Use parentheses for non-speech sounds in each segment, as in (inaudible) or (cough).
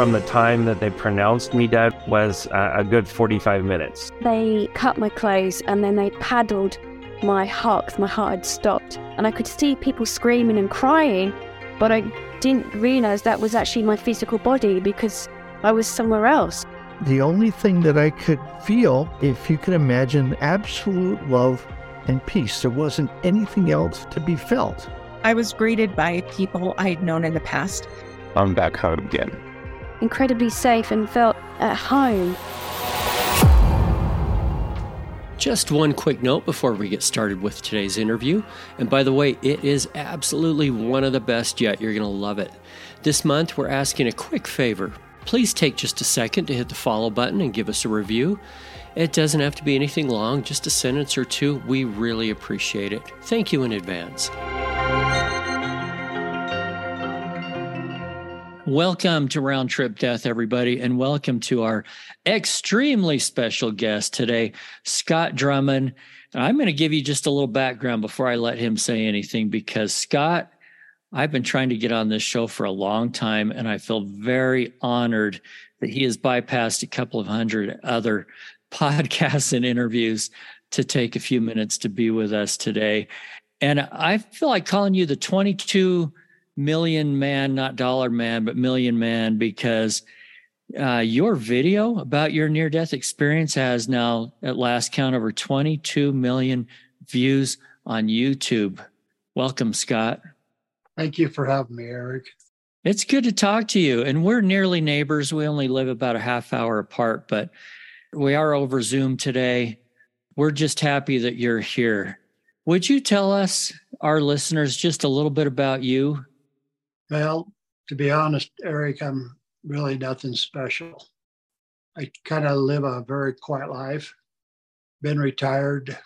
from the time that they pronounced me dead was uh, a good 45 minutes. They cut my clothes and then they paddled my heart because my heart had stopped. And I could see people screaming and crying, but I didn't realize that was actually my physical body because I was somewhere else. The only thing that I could feel, if you can imagine, absolute love and peace. There wasn't anything else to be felt. I was greeted by people I had known in the past. I'm back home again. Incredibly safe and felt at home. Just one quick note before we get started with today's interview. And by the way, it is absolutely one of the best yet. You're going to love it. This month, we're asking a quick favor. Please take just a second to hit the follow button and give us a review. It doesn't have to be anything long, just a sentence or two. We really appreciate it. Thank you in advance. Welcome to Round Trip Death, everybody, and welcome to our extremely special guest today, Scott Drummond. I'm going to give you just a little background before I let him say anything because Scott, I've been trying to get on this show for a long time, and I feel very honored that he has bypassed a couple of hundred other (laughs) podcasts and interviews to take a few minutes to be with us today. And I feel like calling you the 22 million man, not dollar man, but million man, because uh, your video about your near death experience has now, at last count, over 22 million views on YouTube. Welcome, Scott. Thank you for having me, Eric. It's good to talk to you. And we're nearly neighbors. We only live about a half hour apart, but we are over Zoom today. We're just happy that you're here. Would you tell us, our listeners, just a little bit about you? Well, to be honest, Eric, I'm really nothing special. I kind of live a very quiet life. Been retired,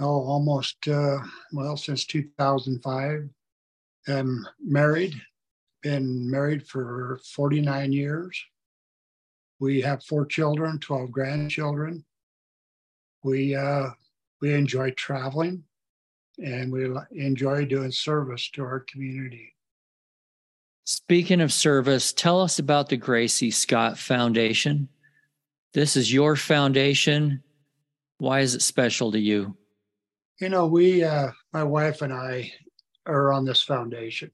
oh, almost, uh, well, since 2005. I'm married, been married for 49 years. We have four children, 12 grandchildren. We, uh, we enjoy traveling and we enjoy doing service to our community. Speaking of service, tell us about the Gracie Scott Foundation. This is your foundation. Why is it special to you? You know, we, uh, my wife and I, are on this foundation,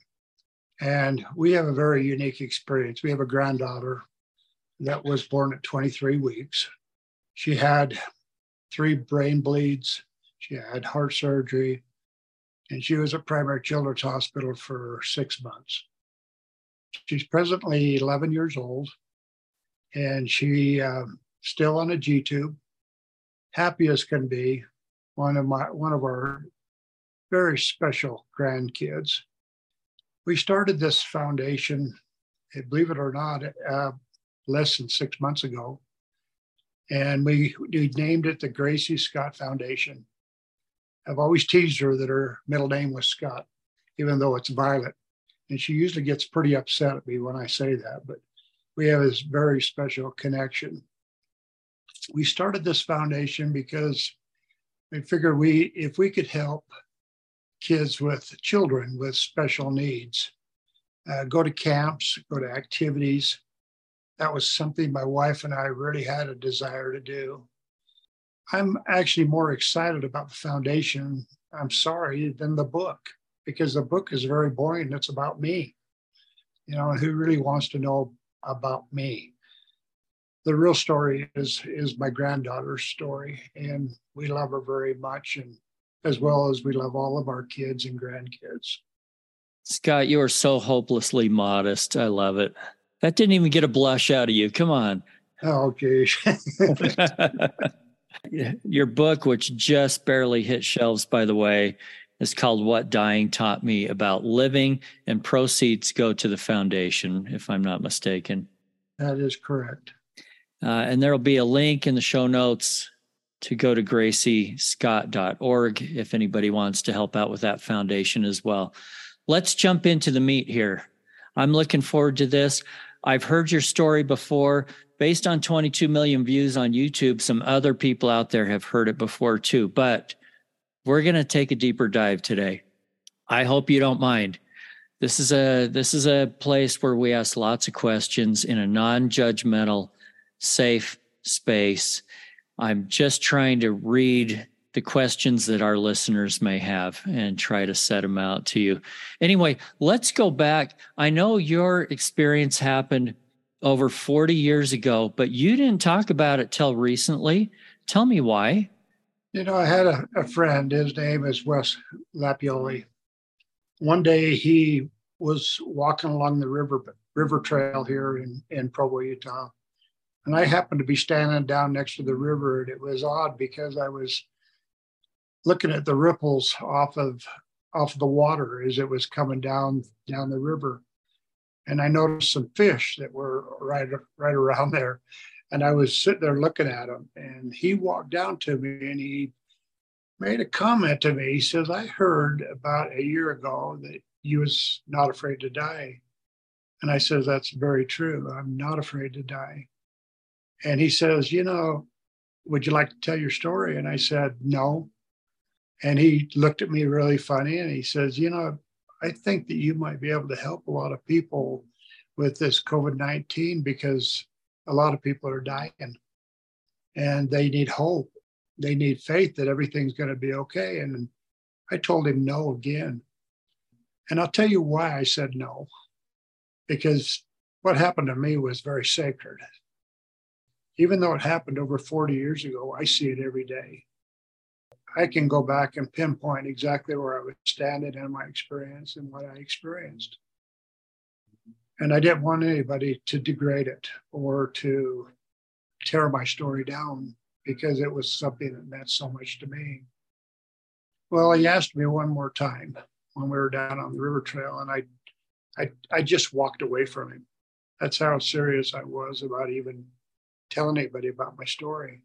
and we have a very unique experience. We have a granddaughter that was born at 23 weeks. She had three brain bleeds, she had heart surgery, and she was at Primary Children's Hospital for six months. She's presently 11 years old, and she um, still on a G tube, happy as can be. One of my one of our very special grandkids. We started this foundation, believe it or not, uh, less than six months ago, and we, we named it the Gracie Scott Foundation. I've always teased her that her middle name was Scott, even though it's Violet and she usually gets pretty upset at me when I say that, but we have this very special connection. We started this foundation because we figured we if we could help kids with children with special needs, uh, go to camps, go to activities. That was something my wife and I really had a desire to do. I'm actually more excited about the foundation, I'm sorry, than the book because the book is very boring. It's about me. You know, who really wants to know about me? The real story is is my granddaughter's story, and we love her very much, and as well as we love all of our kids and grandkids. Scott, you are so hopelessly modest. I love it. That didn't even get a blush out of you. Come on. Oh, (laughs) geez. (laughs) Your book, which just barely hit shelves, by the way, is called What Dying Taught Me about living, and proceeds go to the foundation, if I'm not mistaken. That is correct. Uh, and there will be a link in the show notes to go to graciescott.org if anybody wants to help out with that foundation as well. Let's jump into the meat here. I'm looking forward to this. I've heard your story before. Based on 22 million views on YouTube, some other people out there have heard it before too. But we're going to take a deeper dive today. I hope you don't mind. This is a this is a place where we ask lots of questions in a non-judgmental, safe space. I'm just trying to read the questions that our listeners may have and try to set them out to you. Anyway, let's go back. I know your experience happened over 40 years ago, but you didn't talk about it till recently. Tell me why. You know, I had a, a friend, his name is Wes Lapioli. One day he was walking along the river river trail here in, in Provo, Utah. And I happened to be standing down next to the river, and it was odd because I was looking at the ripples off of off the water as it was coming down down the river and i noticed some fish that were right right around (laughs) there and i was sitting there looking at him, and he walked down to me and he made a comment to me. He says i heard about a year ago that you was not afraid to die. And i says that's very true. I'm not afraid to die. And he says you know would you like to tell your story? And i said no. And he looked at me really funny and he says, You know, I think that you might be able to help a lot of people with this COVID 19 because a lot of people are dying and they need hope. They need faith that everything's going to be okay. And I told him no again. And I'll tell you why I said no. Because what happened to me was very sacred. Even though it happened over 40 years ago, I see it every day. I can go back and pinpoint exactly where I was standing in my experience and what I experienced. And I didn't want anybody to degrade it or to tear my story down because it was something that meant so much to me. Well, he asked me one more time when we were down on the river trail, and I, I, I just walked away from him. That's how serious I was about even telling anybody about my story.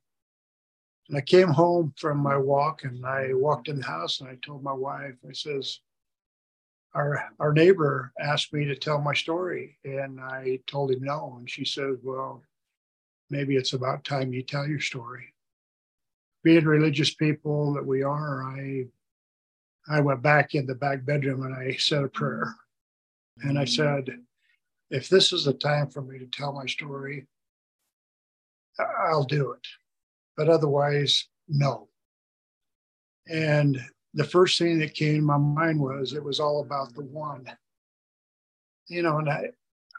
And I came home from my walk and I walked in the house and I told my wife, I says, our, our neighbor asked me to tell my story and I told him no. And she said, well, maybe it's about time you tell your story. Being religious people that we are, I I went back in the back bedroom and I said a prayer. And I mm. said, if this is the time for me to tell my story, I'll do it but otherwise, no. And the first thing that came to my mind was it was all about the one. You know, and I,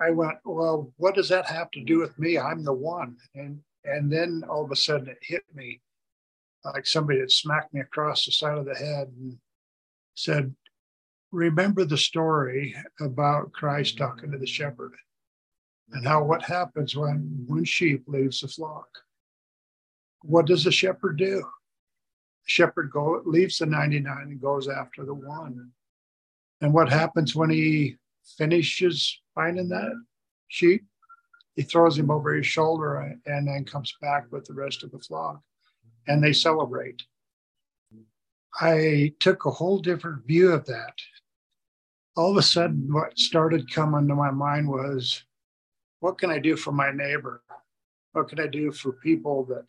I went, well, what does that have to do with me? I'm the one. And and then all of a sudden it hit me like somebody had smacked me across the side of the head and said, Remember the story about Christ talking to the shepherd and how what happens when one sheep leaves the flock what does the shepherd do? Shepherd go leaves the 99 and goes after the one. And what happens when he finishes finding that sheep? He throws him over his shoulder and then comes back with the rest of the flock and they celebrate. I took a whole different view of that. All of a sudden, what started coming to my mind was what can I do for my neighbor? What can I do for people that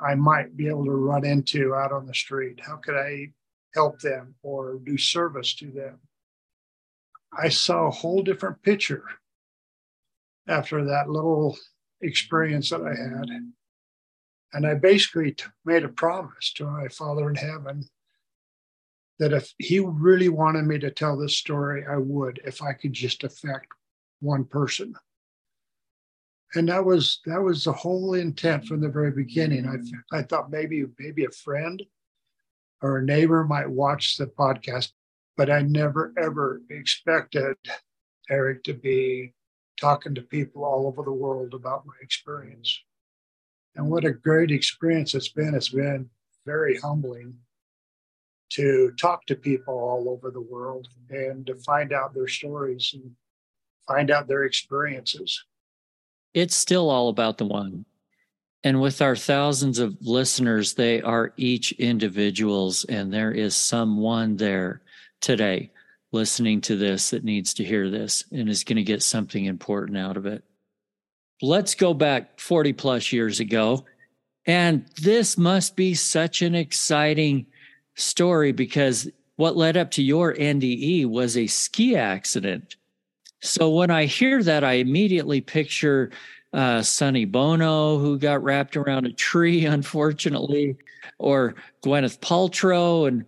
I might be able to run into out on the street? How could I help them or do service to them? I saw a whole different picture after that little experience that I had. And I basically t- made a promise to my Father in heaven that if He really wanted me to tell this story, I would, if I could just affect one person and that was that was the whole intent from the very beginning. I mm. I thought maybe maybe a friend or a neighbor might watch the podcast, but I never ever expected Eric to be talking to people all over the world about my experience. And what a great experience it's been. It's been very humbling to talk to people all over the world and to find out their stories and find out their experiences it's still all about the one. And with our thousands of listeners, they are each individuals, and there is someone there today listening to this that needs to hear this and is going to get something important out of it. Let's go back 40 plus years ago. And this must be such an exciting story because what led up to your NDE was a ski accident. So when I hear that, I immediately picture uh, Sonny Bono, who got wrapped around a tree, (laughs) unfortunately, or Gwyneth Paltrow, and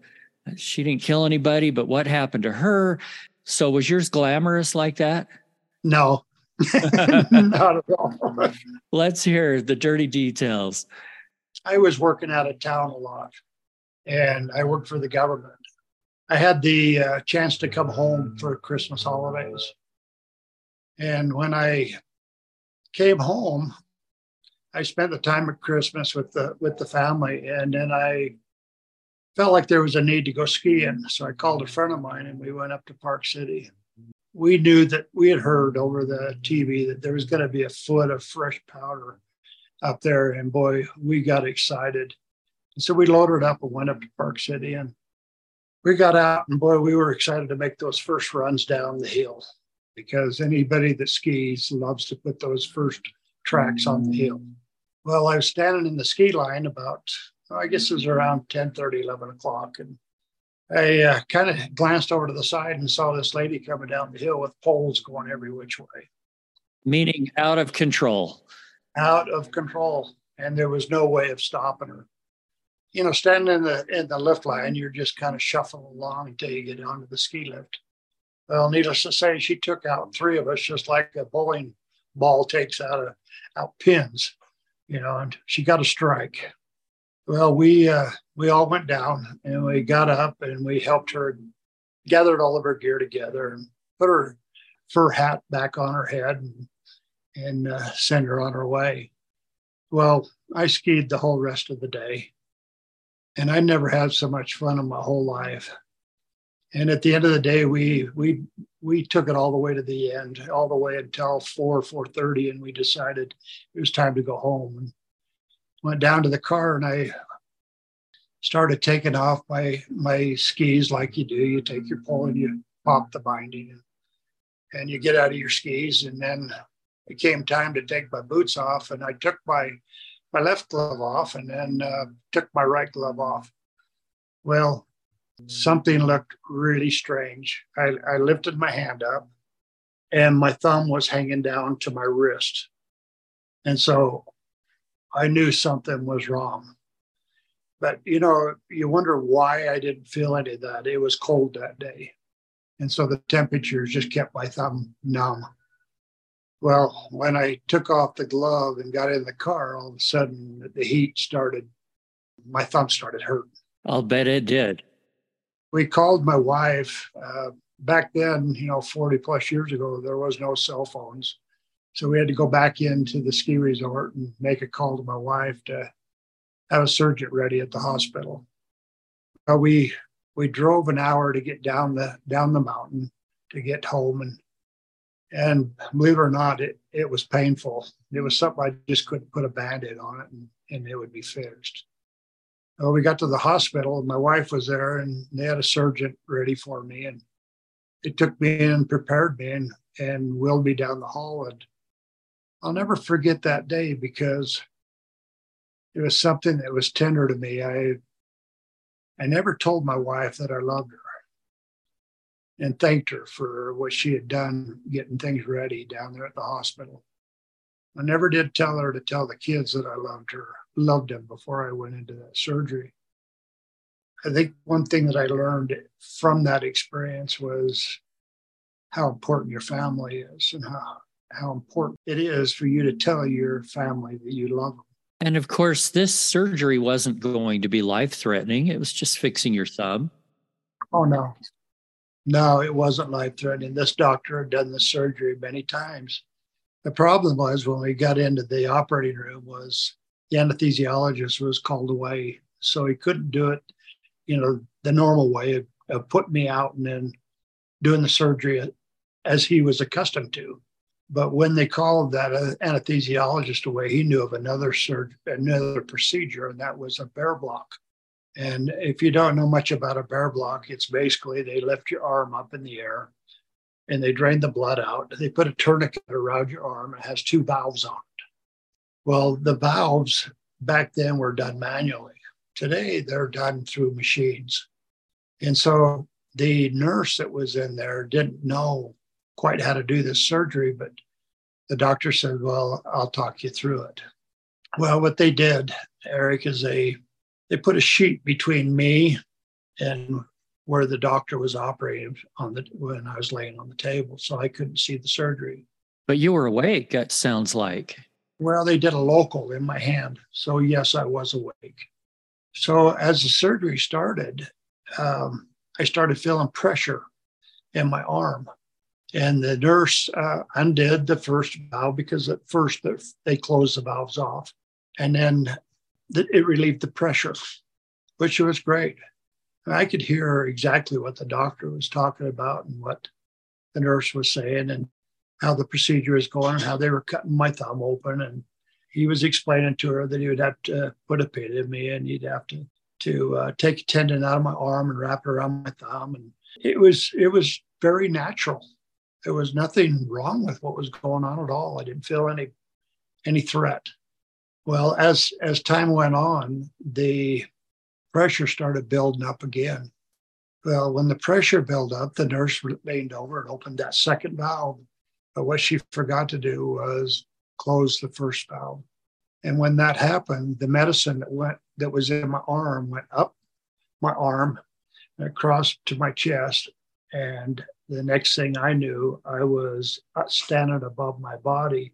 she didn't kill anybody, but what happened to her? So was yours glamorous like that? No, (laughs) not at all. (laughs) Let's hear the dirty details. I was working out of town a lot and I worked for the government. I had the uh, chance to come home for Christmas holidays. And when I came home, I spent the time at Christmas with the with the family, and then I felt like there was a need to go skiing. So I called a friend of mine, and we went up to Park City. We knew that we had heard over the TV that there was going to be a foot of fresh powder up there, and boy, we got excited. And so we loaded up and went up to Park City, and we got out, and boy, we were excited to make those first runs down the hill because anybody that skis loves to put those first tracks on the hill. Well, I was standing in the ski line about, I guess it was around 10 30, 11 o'clock. And I uh, kind of glanced over to the side and saw this lady coming down the hill with poles going every which way. Meaning out of control. Out of control. And there was no way of stopping her. You know, standing in the in the lift line, you're just kind of shuffling along until you get onto the ski lift. Well, needless to say, she took out three of us just like a bowling ball takes out a, out pins, you know, and she got a strike. Well, we uh, we all went down and we got up and we helped her, gathered all of her gear together and put her fur hat back on her head and, and uh, send her on her way. Well, I skied the whole rest of the day, and I never had so much fun in my whole life and at the end of the day we we we took it all the way to the end all the way until 4 4.30 and we decided it was time to go home. And went down to the car and i started taking off my my skis like you do. You take your pole and you pop the binding and you get out of your skis. And then it came time to take my boots off and i took my my left glove off and then uh, took my right glove off. Well something looked really strange. I, I lifted my hand up and my thumb was hanging down to my wrist. And so I knew something was wrong. But you know, you wonder why I didn't feel any of that. It was cold that day. And so the temperatures just kept my thumb numb. Well, when I took off the glove and got in the car, all of a sudden the heat started, my thumb started hurting. I'll bet it did we called my wife. Uh, back then, you know, 40 plus years ago, there was no cell phones. So we had to go back into the ski resort and make a call to my wife to have a surgeon ready at the hospital. Uh, we we drove an hour to get down the down the mountain to get home and and believe it or not, it, it was painful. It was something I just couldn't put a band-aid on it and, and it would be fixed well, we got to the hospital my wife was there and they had a surgeon ready for me and they took me in and prepared me and, and wheeled me down the hall and i'll never forget that day because it was something that was tender to me. I i never told my wife that i loved her and thanked her for what she had done getting things ready down there at the hospital. I never did tell her to tell the kids that i loved her loved him before I went into that surgery. I think one thing that I learned from that experience was how important your family is and how, how important it is for you to tell your family that you love them. And of course, this surgery wasn't going to be life threatening, it was just fixing your thumb. Oh, no. No, it wasn't life threatening. This doctor had done the surgery many times. The problem was when we got into the operating room was the anesthesiologist was called away, so he couldn't do it, you know, the normal way of, of putting me out and then doing the surgery as he was accustomed to. But when they called that anesthesiologist away, he knew of another surgery, another procedure, and that was a bear block. And if you don't know much about a bear block, it's basically they lift your arm up in the air and they drain the blood out. They put a tourniquet around your arm. It has two valves on well, the valves back then were done manually. Today, they're done through machines. And so the nurse that was in there didn't know quite how to do this surgery, but the doctor said, Well, I'll talk you through it. Well, what they did, Eric, is they they put a sheet between me and where the doctor was operating on the when I was laying on the table, so I couldn't see the surgery. But you were awake, that sounds like. Well, they did a local in my hand. So, yes, I was awake. So, as the surgery started, um, I started feeling pressure in my arm. And the nurse uh, undid the first valve because at first they closed the valves off. And then it relieved the pressure, which was great. And I could hear exactly what the doctor was talking about and what the nurse was saying. And how the procedure is going and how they were cutting my thumb open. And he was explaining to her that he would have to put a pin in me and he'd have to to uh, take a tendon out of my arm and wrap it around my thumb. And it was it was very natural. There was nothing wrong with what was going on at all. I didn't feel any any threat. Well, as as time went on, the pressure started building up again. Well, when the pressure built up, the nurse leaned over and opened that second valve but what she forgot to do was close the first valve. And when that happened, the medicine that went that was in my arm went up my arm across to my chest. And the next thing I knew, I was uh, standing above my body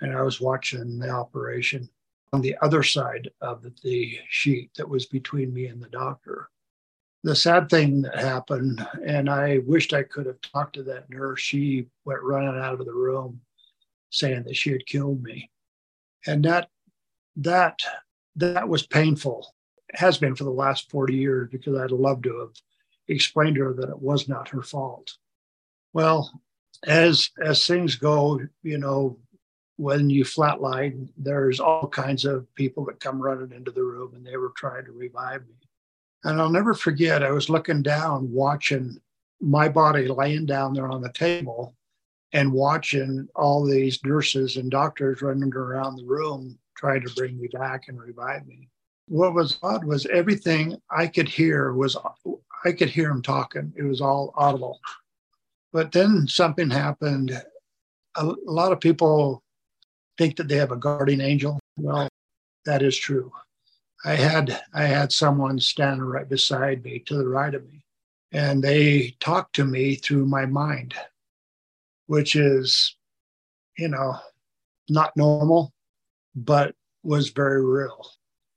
and I was watching the operation on the other side of the sheet that was between me and the doctor the sad thing that happened, and I wished I could have talked to that nurse. She went running out of the room saying that she had killed me. And that that that was painful. Has been for the last 40 years because I'd love to have explained to her that it was not her fault. Well, as as things go, you know, when you flatline, there's all kinds of people that come running into the room and they were trying to revive me. And I'll never forget, I was looking down, watching my body laying down there on the table and watching all these nurses and doctors running around the room trying to bring me back and revive me. What was odd was everything I could hear was, I could hear them talking. It was all audible. But then something happened. A, lot of people think that they have a guardian angel. Well, that is true. I had I had someone standing right beside me to the right of me, and they talked to me through my mind, which is, you know, not normal, but was very real.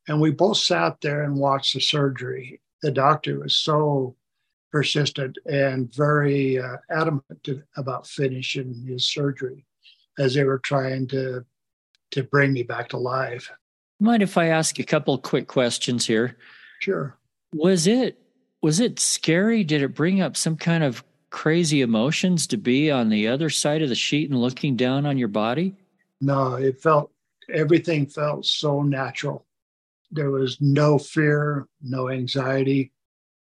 And we both sat there and watched the surgery. The doctor was so persistent and very uh, adamant to, about finishing his surgery as they were trying to to bring me back to life. Mind if I ask a couple quick questions here? Sure. Was it was it scary? Did it bring up some kind of crazy emotions to be on the other side of the sheet and looking down on your body? No, it felt everything felt so natural. There was no fear, no anxiety.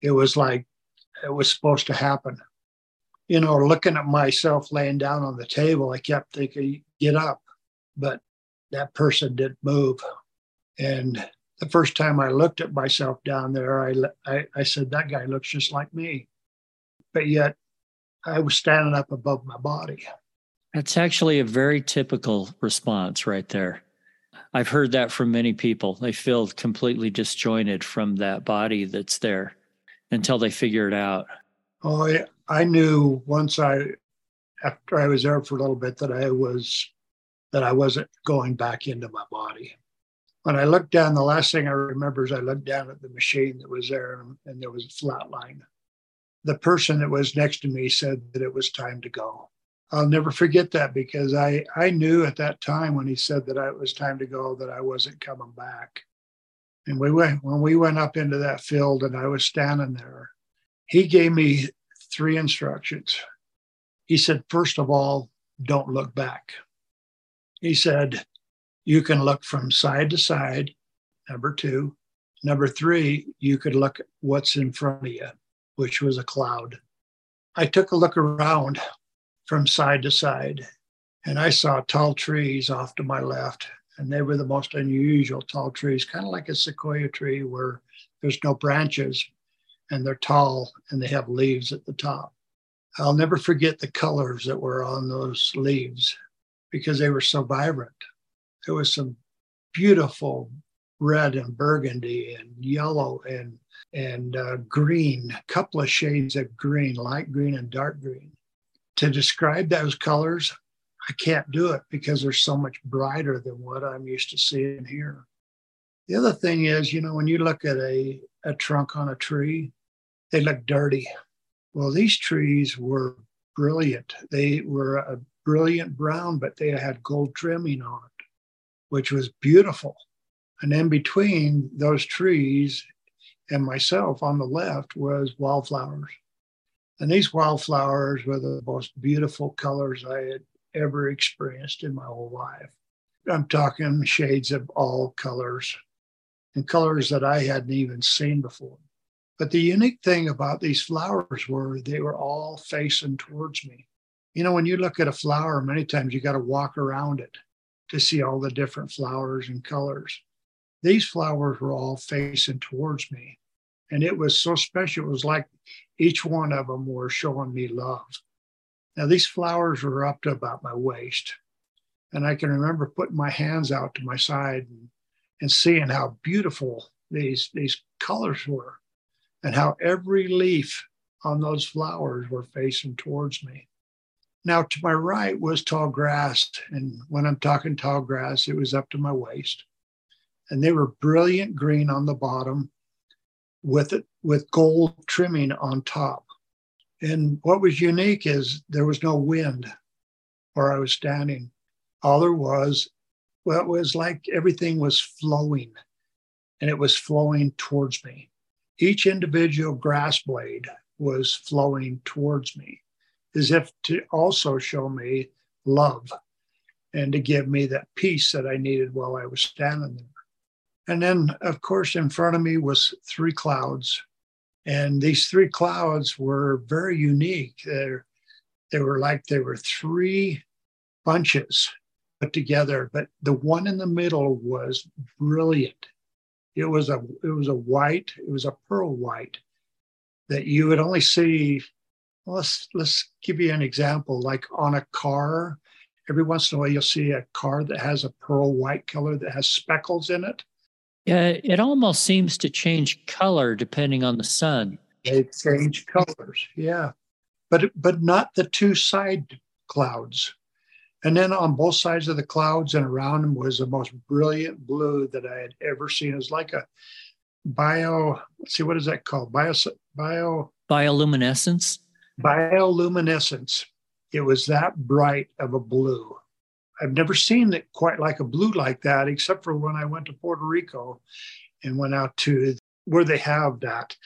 It was like it was supposed to happen. You know, looking at myself laying down on the table, I kept thinking, get up. But that person didn't move. And the first time I looked at myself down there, I, I, I said, that guy looks just like me. But yet I was standing up above my body. That's actually a very typical response right there. I've heard that from many people. They feel completely disjointed from that body that's there until they figure it out. Oh, I, I knew once I, after I was there for a little bit, that I was, that I wasn't going back into my body when I looked down, the last thing I remember is I looked down at the machine that was there and, there was a flat line. The person that was next to me said that it was time to go. I'll never forget that because I, I knew at that time when he said that it was time to go that I wasn't coming back. And we went when we went up into that field and I was standing there, he gave me three instructions. He said, first of all, don't look back. He said, you can look from side to side. Number two. Number three, you could look at what's in front of you, which was a cloud. I took a look around from side to side and I saw tall trees off to my left. And they were the most unusual tall trees, kind of like a sequoia tree where there's no branches, and they're tall and they have leaves at the top. I'll never forget the colors that were on those leaves because they were so vibrant. There was some beautiful red and burgundy and yellow and and uh, green, a couple of shades of green, light green and dark green. To describe those colors, I can't do it because they're so much brighter than what I'm used to seeing here. The other thing is, you know, when you look at a, a trunk on a tree, they look dirty. Well, these trees were brilliant. They were a brilliant brown, but they had gold trimming on it, which was beautiful. And in between those trees and myself on the left was wildflowers. And these wildflowers were the most beautiful colors I had ever experienced in my whole life. I'm talking shades of all colors and colors that I hadn't even seen before. But the unique thing about these flowers were they were all facing towards me. You know, when you look at a flower, many times you got to walk around it to see all the different flowers and colors. These flowers were all facing towards me. And it was so special. It was like each one of them were showing me love. Now, these flowers were up to about my waist. And I can remember putting my hands out to my side and, and seeing how beautiful these, these colors were and how every leaf on those flowers were facing towards me. Now, to my right was tall grass. And when I'm talking tall grass, it was up to my waist. And they were brilliant green on the bottom with it with gold trimming on top. And what was unique is there was no wind where I was standing. All there was, well, it was like everything was flowing and it was flowing towards me. Each individual grass blade was flowing towards me as if to also show me love and to give me that peace that I needed while I was standing there. And then, of course, in front of me was three clouds. And these three clouds were very unique. They're, they were like they were three bunches put together, but the one in the middle was brilliant. It was a it was a white, it was a pearl white that you would only see. Well, let's let's give you an example. Like on a car, every once in a while you'll see a car that has a pearl white color that has speckles in it. Yeah, it almost seems to change color depending on the sun. They change colors, yeah, but but not the two side clouds. And then on both sides of the clouds and around them was the most brilliant blue that I had ever seen. It was like a bio. Let's see, what is that called? Bio bio bioluminescence. Bioluminescence. It was that bright of a blue. I've never seen it quite like a blue like that, except for when I went to Puerto Rico and went out to where they have that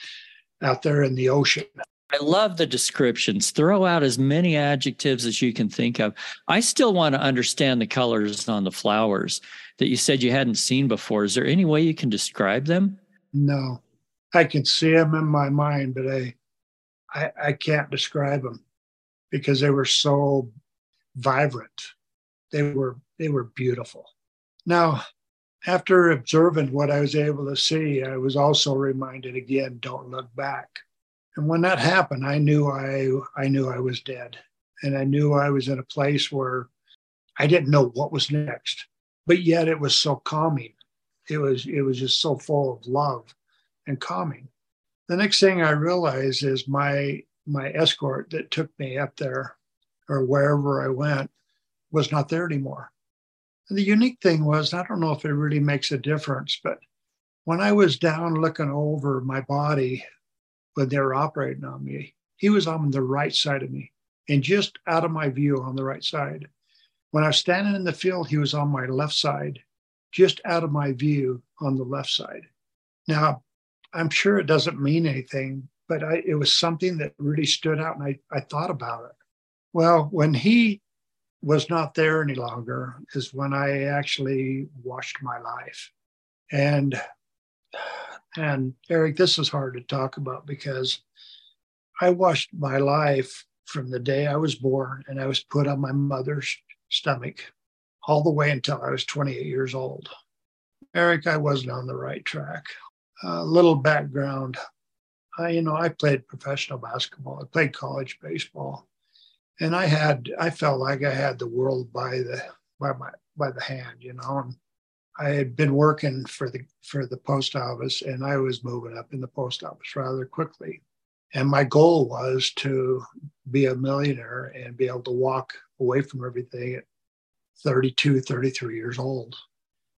out there in the ocean. I love the descriptions. Throw out as many adjectives as you can think of. I still want to understand the colors on the flowers that you said you hadn't seen before. Is there any way you can describe them? No, I can see them in my mind, but I, I, I can't describe them because they were so vibrant they were they were beautiful. Now, after observing what I was able to see, I was also reminded again, don't look back. And when that happened, I knew I I knew I was dead. And I knew I was in a place where I didn't know what was next. But yet it was so calming. It was it was just so full of love and calming. The next thing I realized is my my escort that took me up there or wherever I went was not there anymore. And the unique thing was, I don't know if it really makes a difference, but when I was down looking over my body when they were operating on me, he was on the right side of me and just out of my view on the right side. When I was standing in the field, he was on my left side, just out of my view on the left side. Now, I'm sure it doesn't mean anything, but I, it was something that really stood out and I, I thought about it. Well, when he was not there any longer is when I actually watched my life. And and Eric, this is hard to talk about because I watched my life from the day I was born and I was put on my mother's stomach all the way until I was 28 years old. Eric, I wasn't on the right track. A little background. I, you know, I played professional basketball. I played college baseball, and I had, I felt like I had the world by the by my by the hand, you know. And I had been working for the for the post office, and I was moving up in the post office rather quickly. And my goal was to be a millionaire and be able to walk away from everything at 32, 33 years old.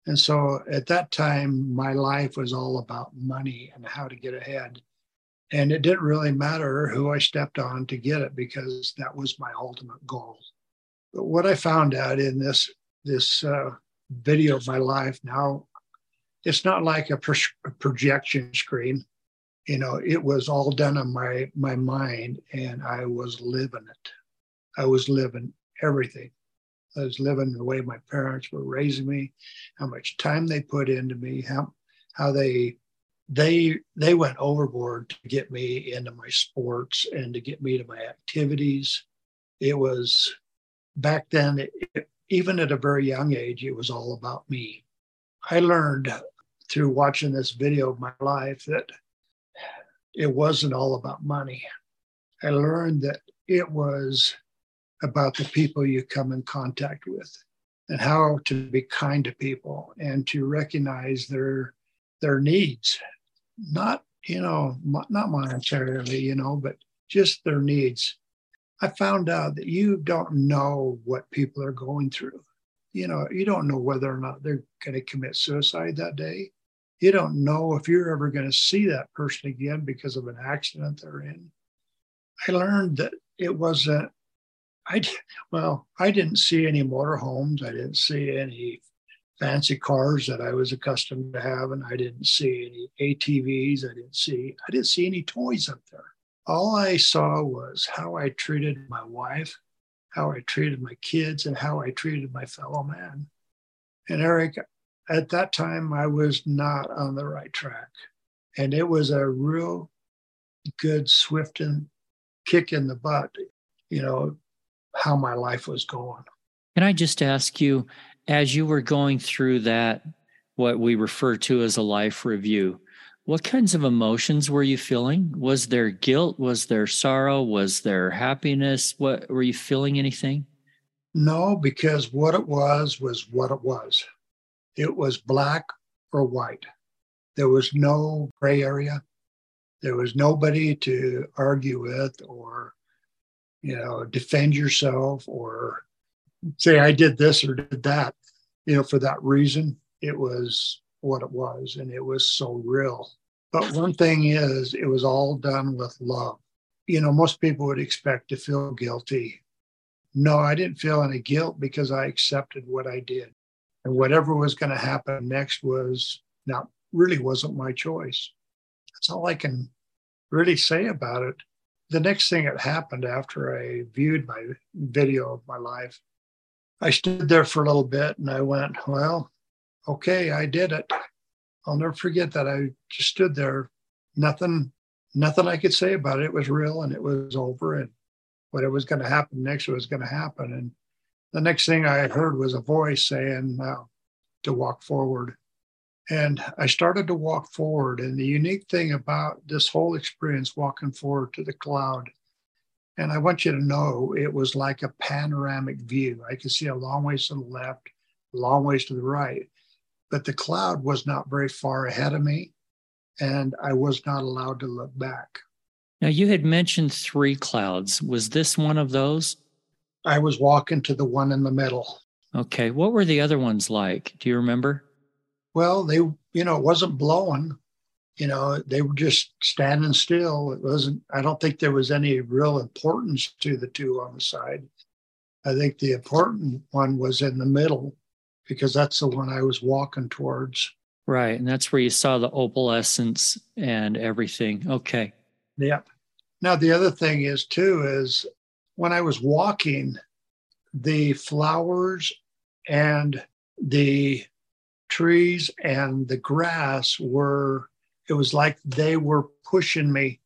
And so at that time, my life was all about money and how to get ahead. And it didn't really matter who I stepped on to get it because that was my ultimate goal. But what I found out in this this uh, video of my life now, it's not like a, pro- a projection screen. You know, it was all done on my my mind, and I was living it. I was living everything. I was living the way my parents were raising me, how much time they put into me, how how they they they went overboard to get me into my sports and to get me to my activities. It was back then, it, even at a very young age, it was all about me. I learned through watching this video of my life that it wasn't all about money. I learned that it was about the people you come in contact with and how to be kind to people and to recognize their their needs. Not you know not monetarily you know but just their needs. I found out that you don't know what people are going through. You know you don't know whether or not they're going to commit suicide that day. You don't know if you're ever going to see that person again because of an accident they're in. I learned that it wasn't I well, I didn't see any motorhomes. I didn't see any fancy cars that I was accustomed to having. I didn't see any ATVs. I didn't see I didn't see any toys up there. All I saw was how I treated my wife, how I treated my kids, and how I treated my fellow man. And Eric, at that time, I was not on the right track. And it was a real good, swift and kick in the butt, you know, how my life was going. Can I just ask you, as you were going through that, what we refer to as a life review, what kinds of emotions were you feeling? Was there guilt? Was there sorrow? Was there happiness? What were you feeling anything? No, because what it was was what it was. It was black or white. There was no gray area. There was nobody to argue with or you know, defend yourself or say, I did this or did that, you know, for that reason. It was what it was, and it was so real. But one thing is, it was all done with love. You know, most people would expect to feel guilty. No, I didn't feel any guilt because I accepted what I did. And whatever was going to happen next was not really wasn't my choice. That's all I can really say about it the next thing that happened after I viewed my video of my life, I stood there for a little bit and I went, well, okay, I did it. I'll never forget that. I just stood there, nothing, nothing I could say about it. It was real and it was over. And what it was going to happen next was going to happen. And the next thing I heard was a voice saying uh, to walk forward. And I started to walk forward. And the unique thing about this whole experience, walking forward to the cloud, and I want you to know it was like a panoramic view. I could see a long ways to the left, a long ways to the right, but the cloud was not very far ahead of me, and I was not allowed to look back. Now, you had mentioned three clouds. Was this one of those? I was walking to the one in the middle. Okay. What were the other ones like? Do you remember? Well, they, you know, it wasn't blowing. You know, they were just standing still. It wasn't, I don't think there was any real importance to the two on the side. I think the important one was in the middle because that's the one I was walking towards. Right. And that's where you saw the opalescence and everything. Okay. Yeah. Now, the other thing is, too, is when I was walking, the flowers and the trees and the grass were, it was like they were pushing me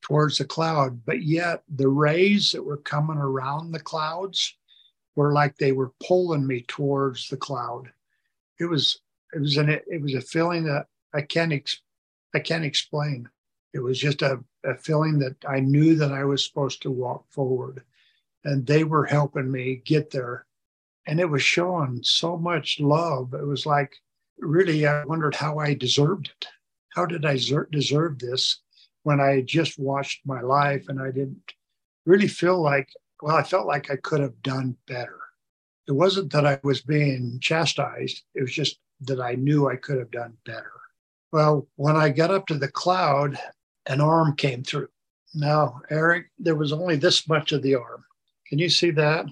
towards the cloud, but yet the rays that were coming around the clouds were like they were pulling me towards the cloud. It was, it was an, it was a feeling that I can't, ex, I can't explain. It was just a, a feeling that I knew that I was supposed to walk forward. And they were helping me get there. And it was showing so much love. It was like, really, I wondered how I deserved it. How did I deserve this when I just watched my life and I didn't really feel like, well, I felt like I could have done better. It wasn't that I was being chastised, it was just that I knew I could have done better. Well, when I got up to the cloud, an arm came through. Now, Eric, there was only this much of the arm. Can you see that?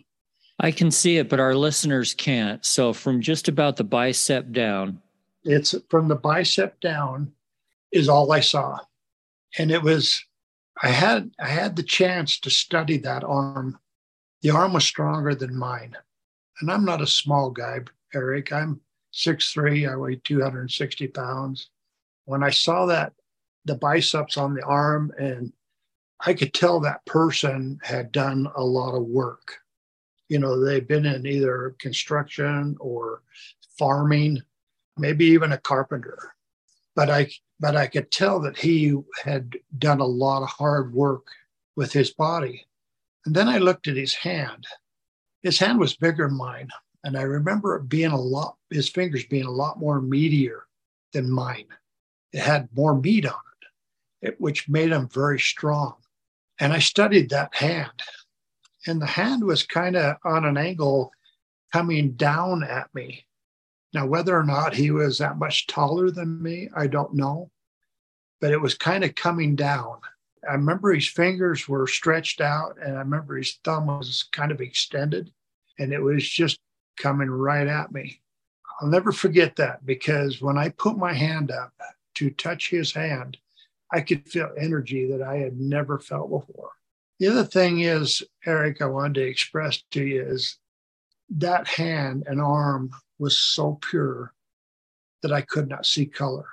I can see it, but our listeners can't. So, from just about the bicep down, it's from the bicep down is all I saw. And it was I had I had the chance to study that arm. The arm was stronger than mine. And I'm not a small guy, Eric. I'm 6'3, I weigh 260 pounds. When I saw that the biceps on the arm and I could tell that person had done a lot of work. You know, they've been in either construction or farming, maybe even a carpenter. But I but I could tell that he had done a lot of hard work with his body. And then I looked at his hand. His hand was bigger than mine. And I remember it being a lot, his fingers being a lot more meatier than mine. It had more meat on it, it which made him very strong. And I studied that hand. And the hand was kind of on an angle coming down at me. Now, whether or not he was that much taller than me, I don't know, but it was kind of coming down. I remember his fingers were stretched out, and I remember his thumb was kind of extended, and it was just coming right at me. I'll never forget that because when I put my hand up to touch his hand, I could feel energy that I had never felt before. The other thing is, Eric, I wanted to express to you is that hand and arm was so pure that I could not see color.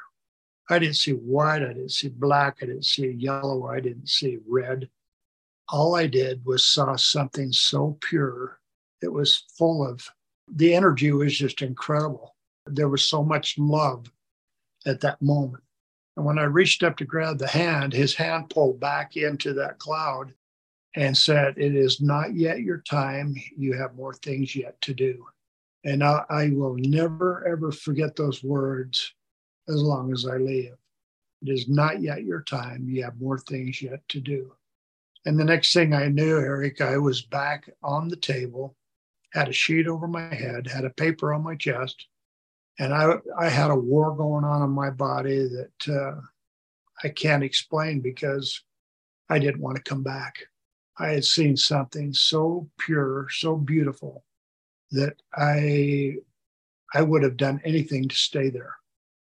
I didn't see white, I didn't see black, I didn't see yellow, I didn't see red. All I did was saw something so pure. It was full of the energy was just incredible. There was so much love at that moment. And when I reached up to grab the hand, his hand pulled back into that cloud and said, It is not yet your time. You have more things yet to do. And I, I will never, ever forget those words as long as I live. It is not yet your time. You have more things yet to do. And the next thing I knew, Eric, I was back on the table had a sheet over my head, had a paper on my chest, and I I had a war going on in my body that uh, I can't explain because I didn't want to come back. I had seen something so pure, so beautiful that I I would have done anything to stay there.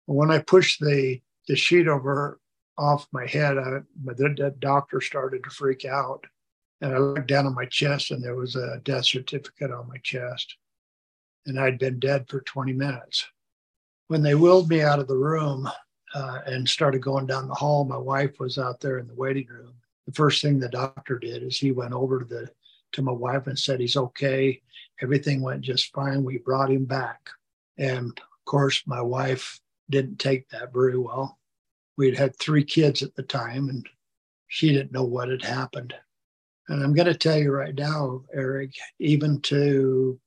When I pushed the the sheet over off my head, I, the, the doctor started to freak out and I looked down on my chest and there was a death certificate on my chest. And I'd been dead for 20 minutes. When they wheeled me out of the room uh, and started going down the hall, my wife was out there in the waiting room. The first thing the doctor did is he went over to the to my wife and said he's okay. Everything went just fine. We brought him back. And of course, my wife didn't take that very well. We'd had three kids at the time and she didn't know what had happened. And I'm going to tell you right now, Eric, even to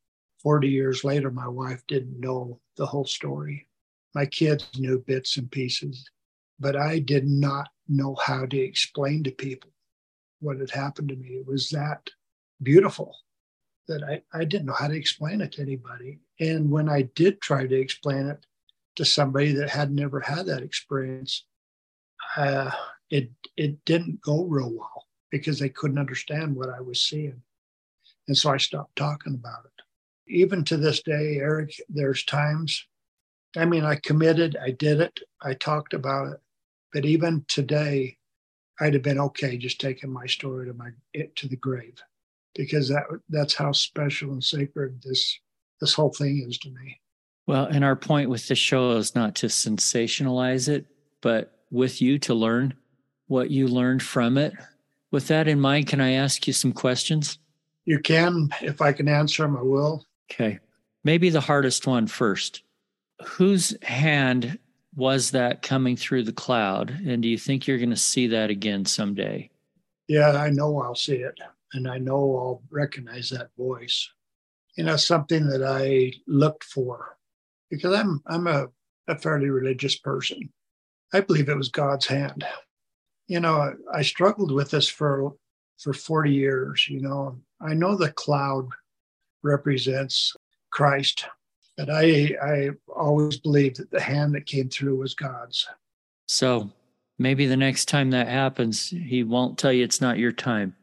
40 years later, my wife didn't know the whole story. My kids knew bits and pieces, but I did not know how to explain to people what had happened to me. It was that beautiful that I, I didn't know how to explain it to anybody. And when I did try to explain it to somebody that had never had that experience, uh, it it didn't go real well because they couldn't understand what I was seeing. And so I stopped talking about it. Even to this day, Eric, there's times, I mean, I committed, I did it, I talked about it. But even today, I'd have been okay just taking my story to my to the grave because that that's how special and sacred this this whole thing is to me. Well, and our point with this show is not to sensationalize it, but with you to learn what you learned from it with that in mind, can I ask you some questions? You can. If I can answer them, I will. Okay. Maybe the hardest one first. Whose hand was that coming through the cloud? And do you think you're going to see that again someday? Yeah, I know I'll see it. And I know I'll recognize that voice. You know, something that I looked for because I'm I'm a, a fairly religious person. I believe it was God's hand. You know, I struggled with this for for 40 years. You know, I know the cloud represents Christ, but I I always believed that the hand that came through was God's. So maybe the next time that happens, he won't tell you it's not your time.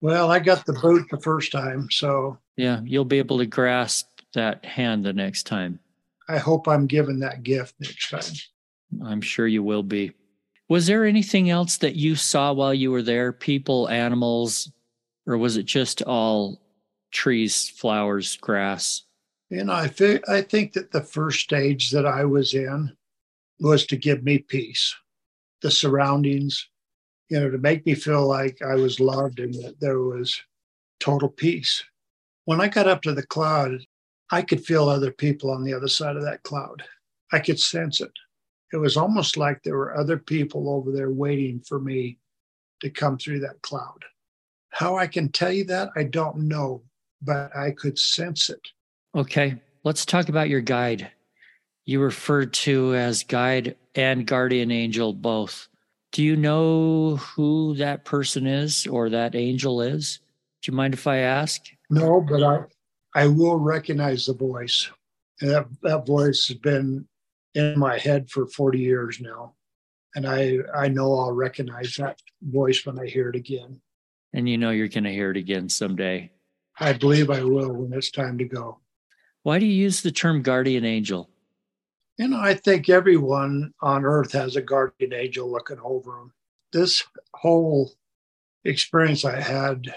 Well, I got the boot the first time, so yeah, you'll be able to grasp that hand the next time. I hope I'm given that gift next time. I'm sure you will be. Was there anything else that you saw while you were there? People, animals, or was it just all trees, flowers, grass? You know, I, fi- I think that the first stage that I was in was to give me peace, the surroundings, you know, to make me feel like I was loved and that there was total peace. When I got up to the cloud, I could feel other people on the other side of that cloud. I could sense it. It was almost like there were other people over there waiting for me to come through that cloud. How I can tell you that, I don't know, but I could sense it. Okay, let's talk about your guide. You referred to as guide and guardian angel both. Do you know who that person is or that angel is? Do you mind if I ask? No, but I I will recognize the voice. And that, that voice has been in my head for 40 years now. And I, I know I'll recognize that voice when I hear it again. And you know you're going to hear it again someday. I believe I will when it's time to go. Why do you use the term guardian angel? You know, I think everyone on earth has a guardian angel looking over them. This whole experience I had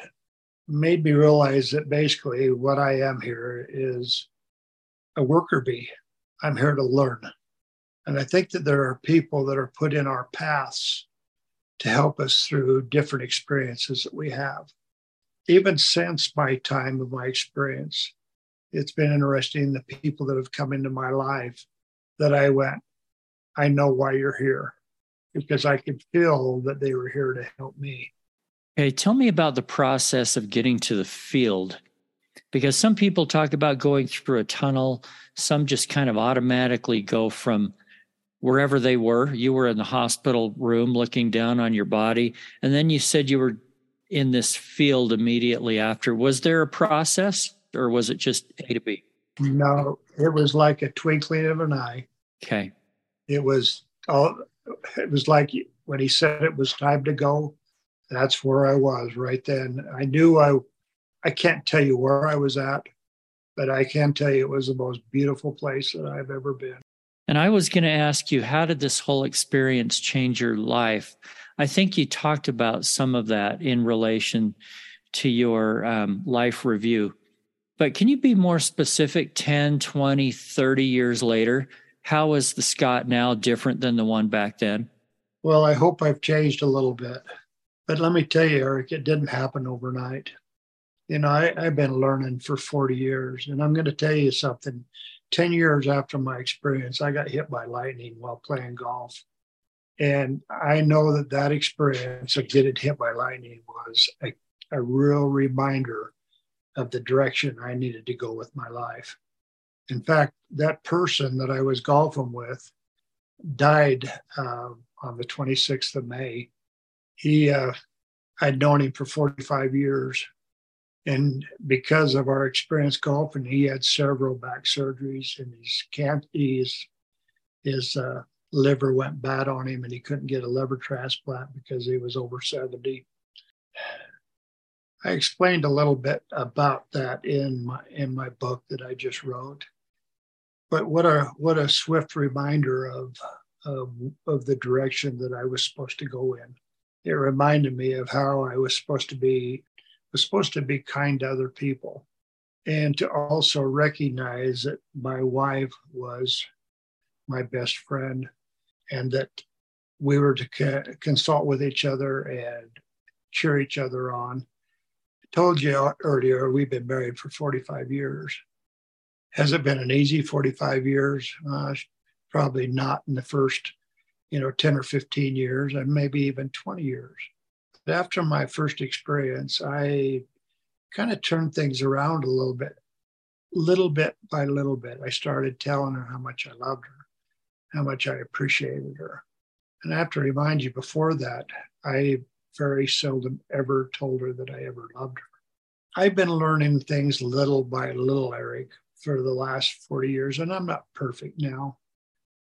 made me realize that basically what I am here is a worker bee. I'm here to learn. And I think that there are people that are put in our paths to help us through different experiences that we have. Even since my time of my experience, it's been interesting the people that have come into my life that I went, I know why you're here because I could feel that they were here to help me. Hey, tell me about the process of getting to the field. Because some people talk about going through a tunnel, some just kind of automatically go from wherever they were. You were in the hospital room looking down on your body, and then you said you were in this field immediately after. Was there a process or was it just A to B? No, it was like a twinkling of an eye. Okay. It was all it was like when he said it was time to go, that's where I was right then. I knew I, I can't tell you where I was at, but I can tell you it was the most beautiful place that I've ever been. And I was going to ask you, how did this whole experience change your life? I think you talked about some of that in relation to your um, life review. But can you be more specific 10, 20, 30 years later? How is the Scott now different than the one back then? Well, I hope I've changed a little bit. But let me tell you, Eric, it didn't happen overnight. You know, I, I've been learning for 40 years, and I'm going to tell you something. 10 years after my experience, I got hit by lightning while playing golf. And I know that that experience of getting hit by lightning was a, a real reminder of the direction I needed to go with my life. In fact, that person that I was golfing with died uh, on the 26th of May he uh, I'd known him for 45 years. And because of our experience golfing, he had several back surgeries and his can't his his uh, liver went bad on him and he couldn't get a liver transplant because he was over 70. I explained a little bit about that in my in my book that I just wrote. But what a what a swift reminder of of, of the direction that I was supposed to go in it reminded me of how I was supposed to be was supposed to be kind to other people and to also recognize that my wife was my best friend and that we were to co- consult with each other and cheer each other on. Told you earlier, we've been married for 45 years. Has it been an easy 45 years? Uh, Probably not in the first, you know, 10 or 15 years, and maybe even 20 years. But after my first experience, I kind of turned things around a little bit, little bit by little bit. I started telling her how much I loved her, how much I appreciated her. And I have to remind you before that, I very seldom ever told her that I ever loved her. I've been learning things little by little, Eric, for the last 40 years, and I'm not perfect now.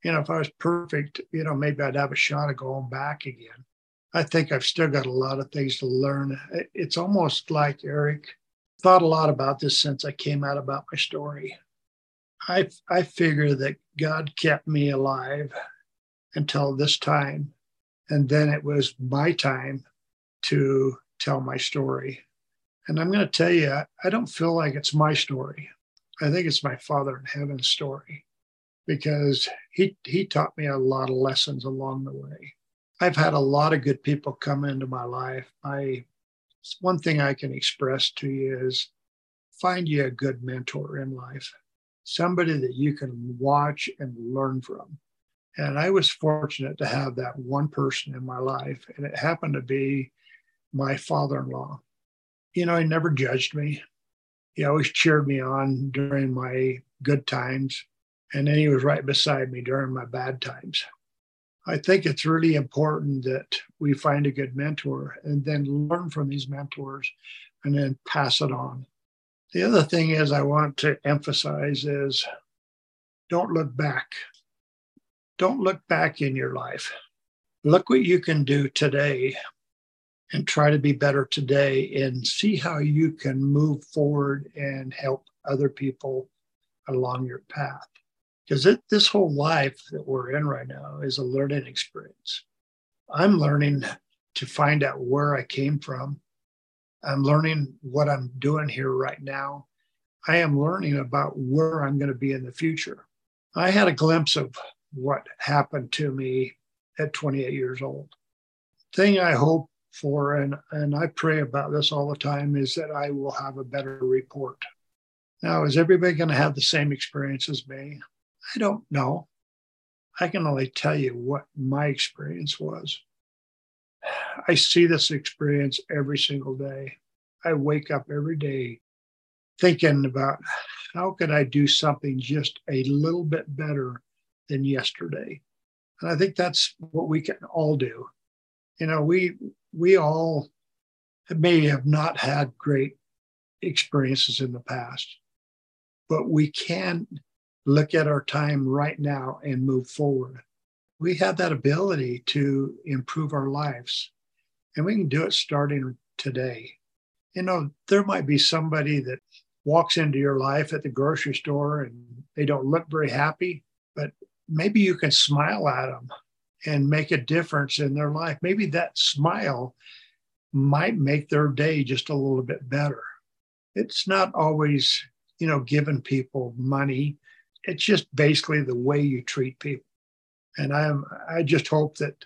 You know, if I was perfect, you know, maybe I'd have a shot of going back again. I think I've still got a lot of things to learn. It's almost like Eric thought a lot about this since I came out about my story. I I figure that God kept me alive until this time, and then it was my time to tell my story. And I'm going to tell you, I don't feel like it's my story. I think it's my Father in Heaven's story because he, he taught me a lot of lessons along the way. I've had a lot of good people come into my life. I, one thing I can express to you is find you a good mentor in life, somebody that you can watch and learn from. And I was fortunate to have that one person in my life, and it happened to be my father in law. You know, he never judged me. He always cheered me on during my good times. And then he was right beside me during my bad times. I think it's really important that we find a good mentor and then learn from these mentors and then pass it on. The other thing is I want to emphasize is don't look back. Don't look back in your life. Look what you can do today and try to be better today and see how you can move forward and help other people along your path. Because this whole life that we're in right now is a learning experience. I'm learning to find out where I came from. I'm learning what I'm doing here right now. I am learning about where I'm going to be in the future. I had a glimpse of what happened to me at 28 years old. Thing I hope for, and, and I pray about this all the time, is that I will have a better report. Now, is everybody going to have the same experience as me? I don't know. I can only tell you what my experience was. I see this experience every single day. I wake up every day thinking about how could I do something just a little bit better than yesterday. And I think that's what we can all do. You know, we we all may have not had great experiences in the past, but we can look at our time right now and move forward. We have that ability to improve our lives, and we can do it starting today. You know, there might be somebody that walks into your life at the grocery store and they don't look very happy, but maybe you can smile at them and make a difference in their life. Maybe that smile might make their day just a little bit better. It's not always, you know, giving people money. It's just basically the way you treat people. And I'm I just hope that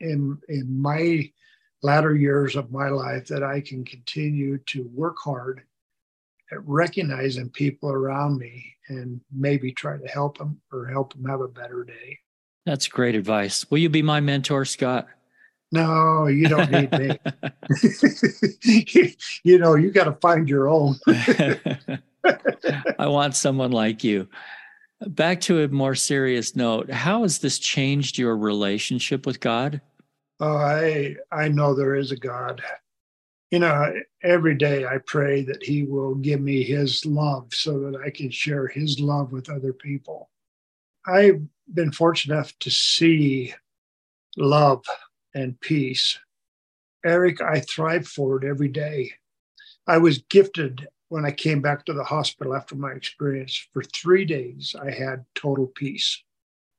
in in my latter years of my life that I can continue to work hard at recognizing people around me and maybe try to help them or help them have a better day. That's great advice. Will you be my mentor, Scott? No, you don't need me. (laughs) (laughs) you know, you got to find your own. (laughs) I want someone like you. Back to a more serious note, how has this changed your relationship with God? Oh, I I know there is a God. You know, every day I pray that He will give me His love so that I can share His love with other people. I've been fortunate enough to see love and peace. Eric, I thrive for it every day. I was gifted when I came back to the hospital after my experience. For three days, I had total peace.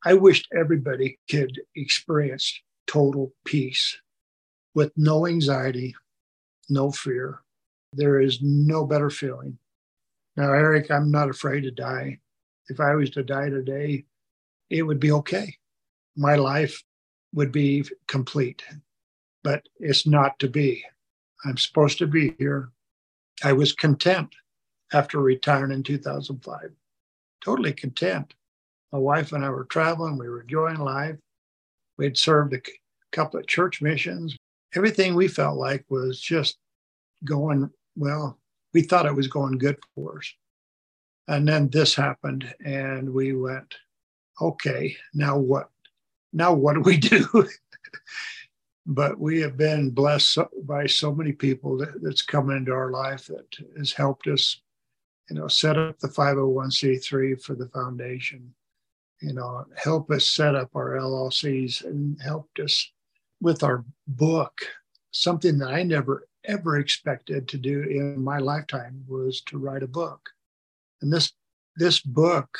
I wished everybody could experience total peace with no anxiety, no fear. There is no better feeling. Now, Eric, I'm not afraid to die. If I was to die today, it would be okay. My life would be complete, but it's not to be. I'm supposed to be here. I was content after retiring in 2005, totally content. My wife and I were traveling. We were enjoying life. We'd served a couple of church missions. Everything we felt like was just going well. We thought it was going good for us. And then this happened, and we went, okay, now what? Now what do we do? (laughs) but we have been blessed by so many people that, that's come into our life that has helped us, you know, set up the 501c3 for the foundation, you know, help us set up our LLCs and helped us with our book. Something that I never ever expected to do in my lifetime was to write a book. And this this book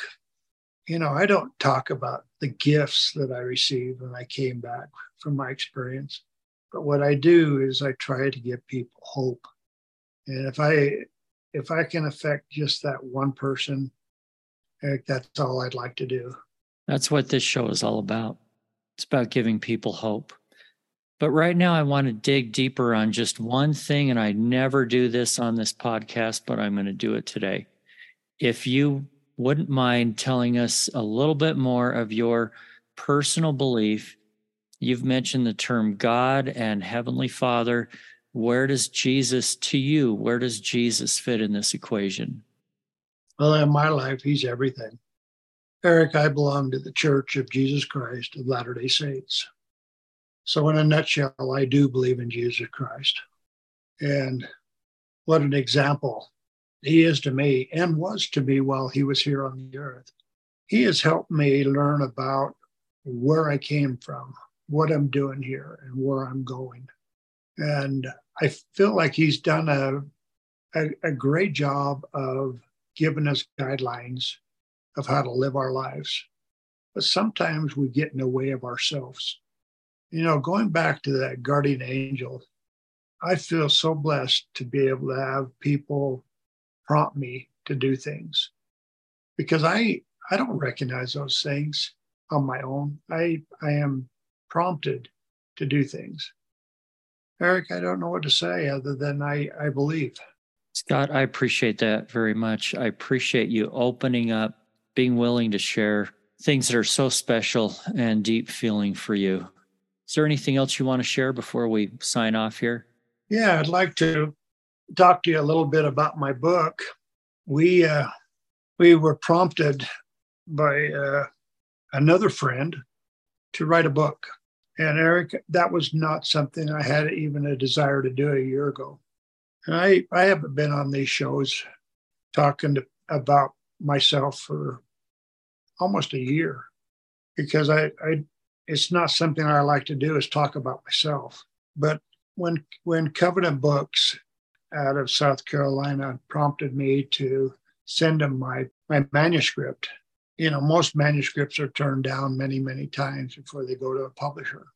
you know, I don't talk about the gifts that I received when I came back from my experience, but what I do is I try to give people hope. And if I if I can affect just that one person, that's all I'd like to do. That's what this show is all about. It's about giving people hope. But right now, I want to dig deeper on just one thing, and I never do this on this podcast, but I'm going to do it today. If you wouldn't mind telling us a little bit more of your personal belief. You've mentioned the term God and Heavenly Father. Where does Jesus to you, where does Jesus fit in this equation? Well, in my life, he's everything. Eric, I belong to the Church of Jesus Christ of Latter day Saints. So, in a nutshell, I do believe in Jesus Christ. And what an example he is to me and was to me while he was here on the earth. He has helped me learn about where I came from, what I'm doing here, and where I'm going. And I feel like he's done a, a, a great job of giving us guidelines of how to live our lives. But sometimes we get in the way of ourselves. You know, going back to that guardian angel, I feel so blessed to be able to have people prompt me to do things because I I don't recognize those things on my own. I I am prompted to do things. Eric, I don't know what to say other than I I believe. Scott, I appreciate that very much. I appreciate you opening up, being willing to share things that are so special and deep feeling for you. Is there anything else you want to share before we sign off here? Yeah, I'd like to talk to you a little bit about my book. We uh, we were prompted by uh, another friend to write a book, and Eric, that was not something I had even a desire to do a year ago. And I I haven't been on these shows talking to, about myself for almost a year because I, I it's not something I like to do is talk about myself. But when when Covenant Books out of South Carolina prompted me to send them my, my manuscript. You know, most manuscripts are turned down many, many times before they go to a publisher.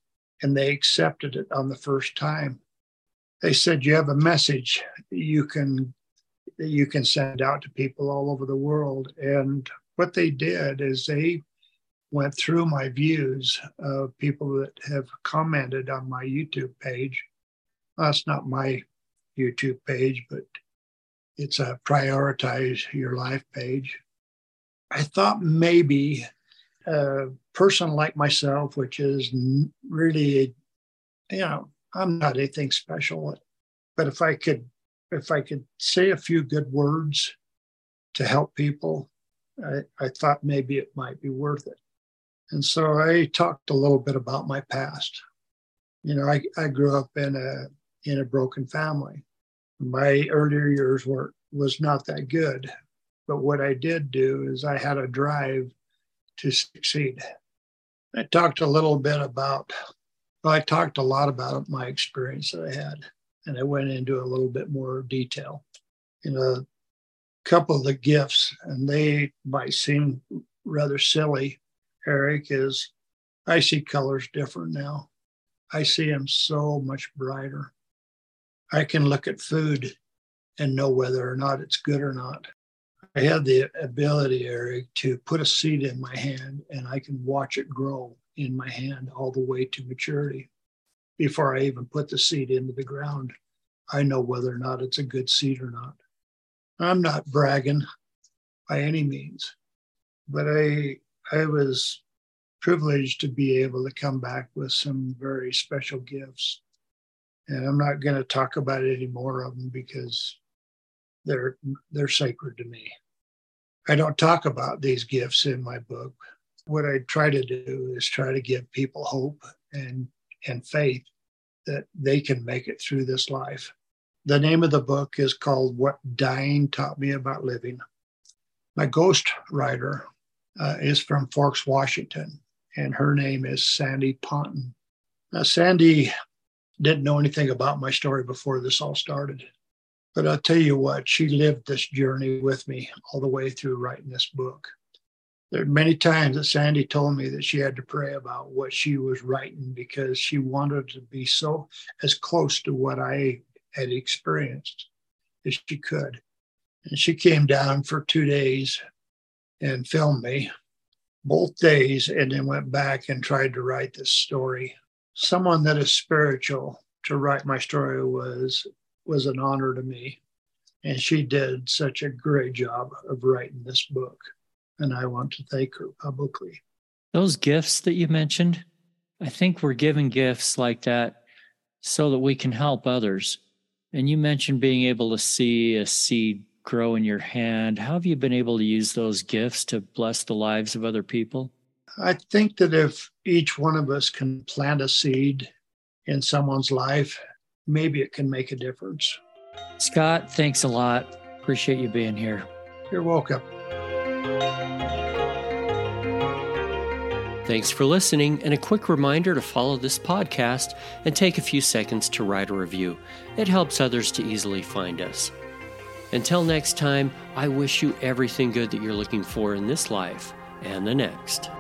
And they accepted it on the first time. They said, You have a message you can you can send out to people all over the world. And what they did is they went through my views of people that have commented on my YouTube page. That's not my YouTube page, but it's a prioritize your life page. I thought maybe a person like myself, which is really, you know, I'm not anything special, but if I could, if I could say a few good words to help people, I, I thought maybe it might be worth it. And so I talked a little bit about my past. You know, I, I grew up in a in a broken family. My earlier years were was not that good, but what I did do is I had a drive to succeed. I talked a little bit about, well, I talked a lot about my experience that I had, and I went into a little bit more detail. Know, a couple of the gifts, and they might seem rather silly, Eric, is I see colors different now. I see them so much brighter. I can look at food and know whether or not it's good or not. I have the ability, Eric, to put a seed in my hand and I can watch it grow in my hand all the way to maturity. Before I even put the seed into the ground, I know whether or not it's a good seed or not. I'm not bragging by any means, but I I was privileged to be able to come back with some very special gifts. And I'm not going to talk about any more of them because they're they're sacred to me. I don't talk about these gifts in my book. What I try to do is try to give people hope and and faith that they can make it through this life. The name of the book is called What Dying Taught Me About Living. My ghost writer uh, is from Forks, Washington, and her name is Sandy Ponton. Now, Sandy didn't know anything about my story before this all started. But I'll tell you what, she lived this journey with me all the way through writing this book. There are many times that Sandy told me that she had to pray about what she was writing because she wanted to be so as close to what I had experienced as she could. And she came down for two days and filmed me both days and then went back and tried to write this story. Someone that is spiritual to write my story was was an honor to me. And she did such a great job of writing this book. And I want to thank her publicly. Those gifts that you mentioned, I think we're given gifts like that so that we can help others. And you mentioned being able to see a seed grow in your hand. How have you been able to use those gifts to bless the lives of other people? I think that if each one of us can plant a seed in someone's life maybe it can make a difference. Scott, thanks a lot. Appreciate you being here. You're welcome. Thanks for listening, and a quick reminder to follow this podcast and take a few seconds to write a review. It helps others to easily find us. Until next time, I wish you everything good that you're looking for in this life and the next.